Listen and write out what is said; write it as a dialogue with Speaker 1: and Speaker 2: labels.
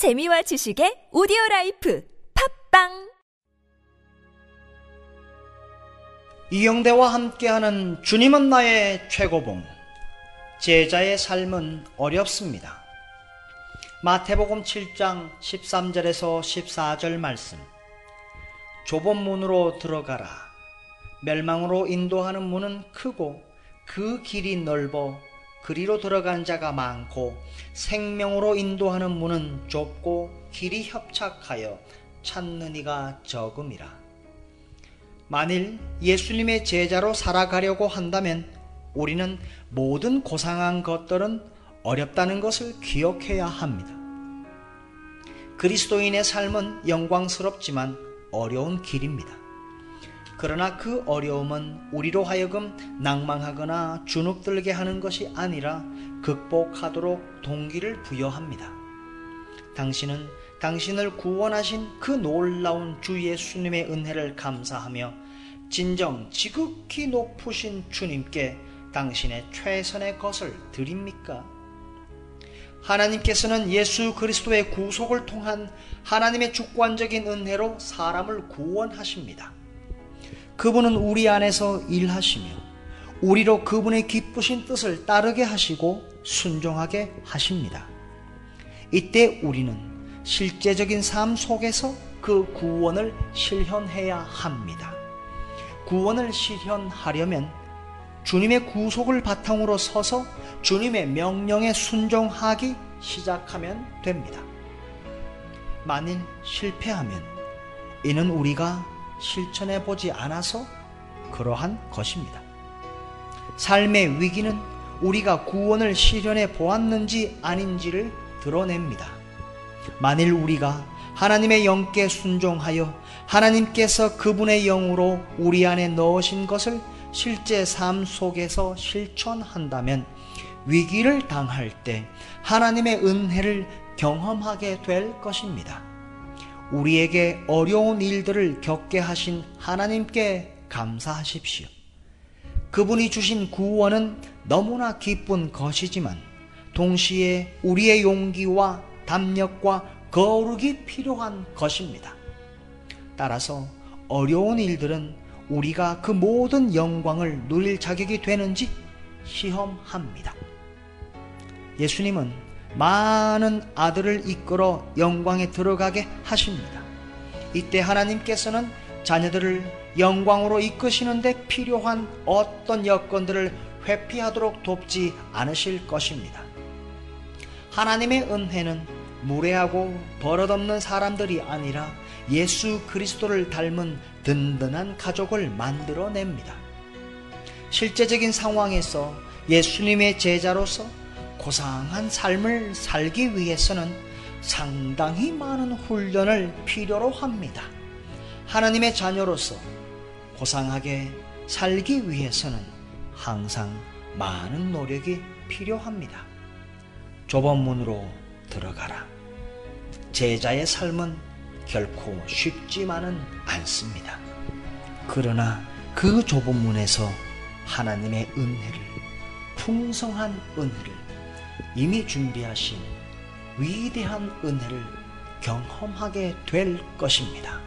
Speaker 1: 재미와 지식의 오디오 라이프 팟빵
Speaker 2: 이영대와 함께하는 주님은 나의 최고봉. 제자의 삶은 어렵습니다. 마태복음 7장 13절에서 14절 말씀. 좁은 문으로 들어가라. 멸망으로 인도하는 문은 크고 그 길이 넓어 그리로 들어간 자가 많고 생명으로 인도하는 문은 좁고 길이 협착하여 찾는 이가 적음이라. 만일 예수님의 제자로 살아가려고 한다면 우리는 모든 고상한 것들은 어렵다는 것을 기억해야 합니다. 그리스도인의 삶은 영광스럽지만 어려운 길입니다. 그러나 그 어려움은 우리로 하여금 낭망하거나 주눅들게 하는 것이 아니라 극복하도록 동기를 부여합니다. 당신은 당신을 구원하신 그 놀라운 주 예수님의 은혜를 감사하며 진정 지극히 높으신 주님께 당신의 최선의 것을 드립니까? 하나님께서는 예수 그리스도의 구속을 통한 하나님의 주권적인 은혜로 사람을 구원하십니다. 그분은 우리 안에서 일하시며 우리로 그분의 기쁘신 뜻을 따르게 하시고 순종하게 하십니다. 이때 우리는 실제적인 삶 속에서 그 구원을 실현해야 합니다. 구원을 실현하려면 주님의 구속을 바탕으로 서서 주님의 명령에 순종하기 시작하면 됩니다. 만일 실패하면 이는 우리가 실천해 보지 않아서 그러한 것입니다. 삶의 위기는 우리가 구원을 실현해 보았는지 아닌지를 드러냅니다. 만일 우리가 하나님의 영께 순종하여 하나님께서 그분의 영으로 우리 안에 넣으신 것을 실제 삶 속에서 실천한다면 위기를 당할 때 하나님의 은혜를 경험하게 될 것입니다. 우리에게 어려운 일들을 겪게 하신 하나님께 감사하십시오. 그분이 주신 구원은 너무나 기쁜 것이지만 동시에 우리의 용기와 담력과 거룩이 필요한 것입니다. 따라서 어려운 일들은 우리가 그 모든 영광을 누릴 자격이 되는지 시험합니다. 예수님은 많은 아들을 이끌어 영광에 들어가게 하십니다. 이때 하나님께서는 자녀들을 영광으로 이끄시는데 필요한 어떤 여건들을 회피하도록 돕지 않으실 것입니다. 하나님의 은혜는 무례하고 버릇없는 사람들이 아니라 예수 그리스도를 닮은 든든한 가족을 만들어냅니다. 실제적인 상황에서 예수님의 제자로서 고상한 삶을 살기 위해서는 상당히 많은 훈련을 필요로 합니다. 하나님의 자녀로서 고상하게 살기 위해서는 항상 많은 노력이 필요합니다. 좁은 문으로 들어가라. 제자의 삶은 결코 쉽지만은 않습니다. 그러나 그 좁은 문에서 하나님의 은혜를, 풍성한 은혜를 이미 준비하신 위대한 은혜를 경험하게 될 것입니다.